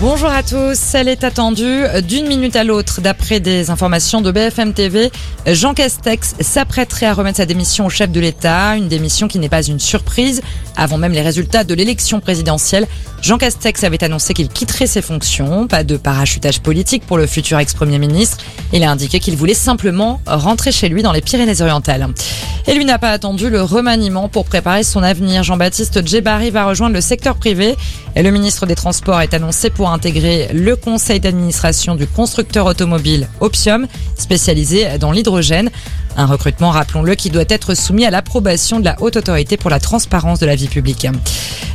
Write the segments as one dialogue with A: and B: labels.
A: Bonjour à tous. Elle est attendue d'une minute à l'autre. D'après des informations de BFM TV, Jean Castex s'apprêterait à remettre sa démission au chef de l'État. Une démission qui n'est pas une surprise. Avant même les résultats de l'élection présidentielle, Jean Castex avait annoncé qu'il quitterait ses fonctions. Pas de parachutage politique pour le futur ex-premier ministre. Il a indiqué qu'il voulait simplement rentrer chez lui dans les Pyrénées-Orientales. Et lui n'a pas attendu le remaniement pour préparer son avenir. Jean-Baptiste Djebari va rejoindre le secteur privé. Le ministre des Transports est annoncé pour intégrer le conseil d'administration du constructeur automobile Optium, spécialisé dans l'hydrogène. Un recrutement, rappelons-le, qui doit être soumis à l'approbation de la Haute Autorité pour la transparence de la vie publique.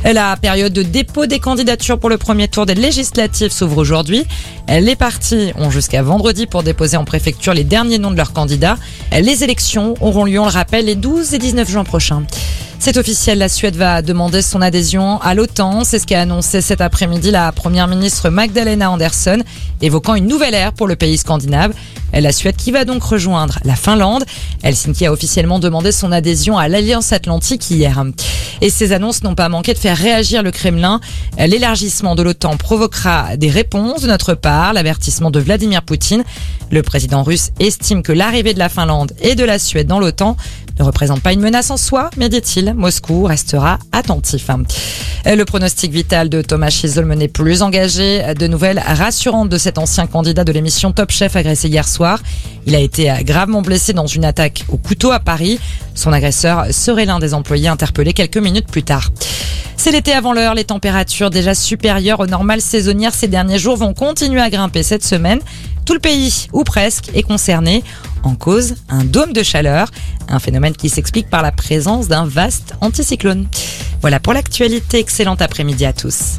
A: La période de dépôt des candidatures pour le premier tour des législatives s'ouvre aujourd'hui. Les partis ont jusqu'à vendredi pour déposer en préfecture les derniers noms de leurs candidats. Les élections auront lieu, on le rappelle, les 12 et 19 juin prochains. C'est officiel, la Suède va demander son adhésion à l'OTAN. C'est ce qu'a annoncé cet après-midi la première ministre Magdalena Andersson, évoquant une nouvelle ère pour le pays scandinave. La Suède qui va donc rejoindre la Finlande. Helsinki a officiellement demandé son adhésion à l'Alliance Atlantique hier. Et ces annonces n'ont pas manqué de faire réagir le Kremlin. L'élargissement de l'OTAN provoquera des réponses de notre part, l'avertissement de Vladimir Poutine. Le président russe estime que l'arrivée de la Finlande et de la Suède dans l'OTAN ne représente pas une menace en soi, mais dit-il, Moscou restera attentif. Le pronostic vital de Thomas Chisholm n'est plus engagé. De nouvelles rassurantes de cet ancien candidat de l'émission Top Chef agressé hier soir. Il a été gravement blessé dans une attaque au couteau à Paris. Son agresseur serait l'un des employés interpellés quelques minutes plus tard. C'est l'été avant l'heure, les températures déjà supérieures aux normales saisonnières ces derniers jours vont continuer à grimper cette semaine. Tout le pays, ou presque, est concerné. En cause, un dôme de chaleur, un phénomène qui s'explique par la présence d'un vaste anticyclone. Voilà pour l'actualité. Excellent après-midi à tous.